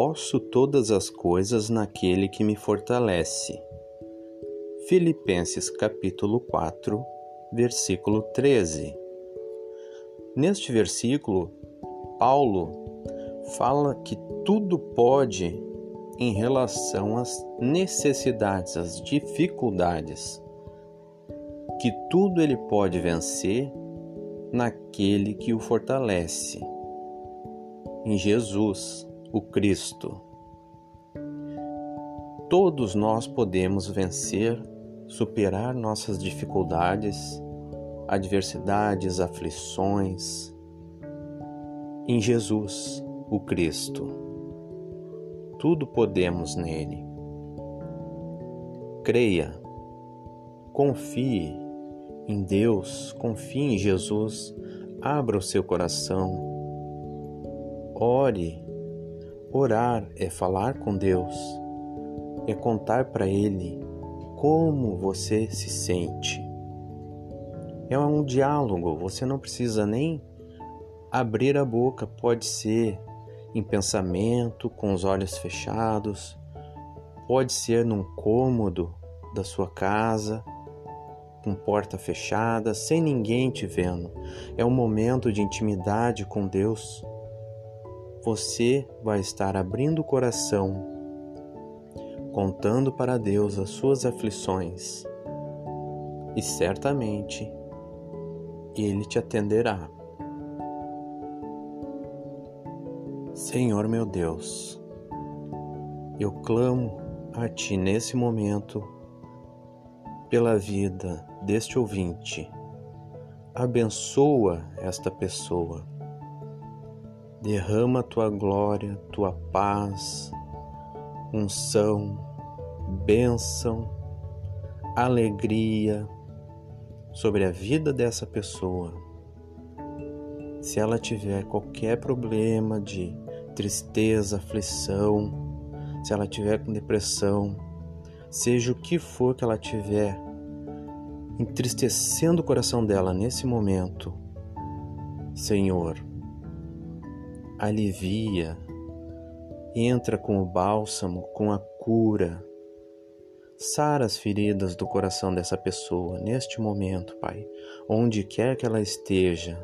Posso todas as coisas naquele que me fortalece. Filipenses capítulo 4, versículo 13. Neste versículo, Paulo fala que tudo pode em relação às necessidades, às dificuldades, que tudo ele pode vencer naquele que o fortalece, em Jesus, o Cristo. Todos nós podemos vencer, superar nossas dificuldades, adversidades, aflições, em Jesus, o Cristo. Tudo podemos nele. Creia, confie em Deus, confie em Jesus, abra o seu coração, ore. Orar é falar com Deus, é contar para Ele como você se sente. É um diálogo, você não precisa nem abrir a boca, pode ser em pensamento, com os olhos fechados, pode ser num cômodo da sua casa, com porta fechada, sem ninguém te vendo. É um momento de intimidade com Deus. Você vai estar abrindo o coração, contando para Deus as suas aflições, e certamente Ele te atenderá. Senhor meu Deus, eu clamo a Ti nesse momento pela vida deste ouvinte. Abençoa esta pessoa. Derrama tua glória, tua paz, unção, bênção, alegria sobre a vida dessa pessoa. Se ela tiver qualquer problema de tristeza, aflição, se ela tiver com depressão, seja o que for que ela tiver entristecendo o coração dela nesse momento, Senhor, alivia, entra com o bálsamo, com a cura, sara as feridas do coração dessa pessoa neste momento, Pai, onde quer que ela esteja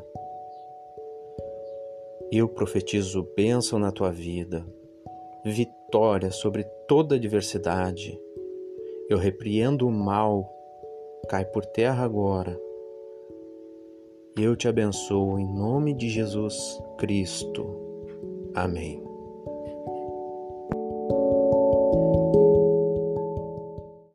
eu profetizo bênção na tua vida, vitória sobre toda adversidade. Eu repreendo o mal, cai por terra agora. Eu te abençoo em nome de Jesus Cristo. Amém.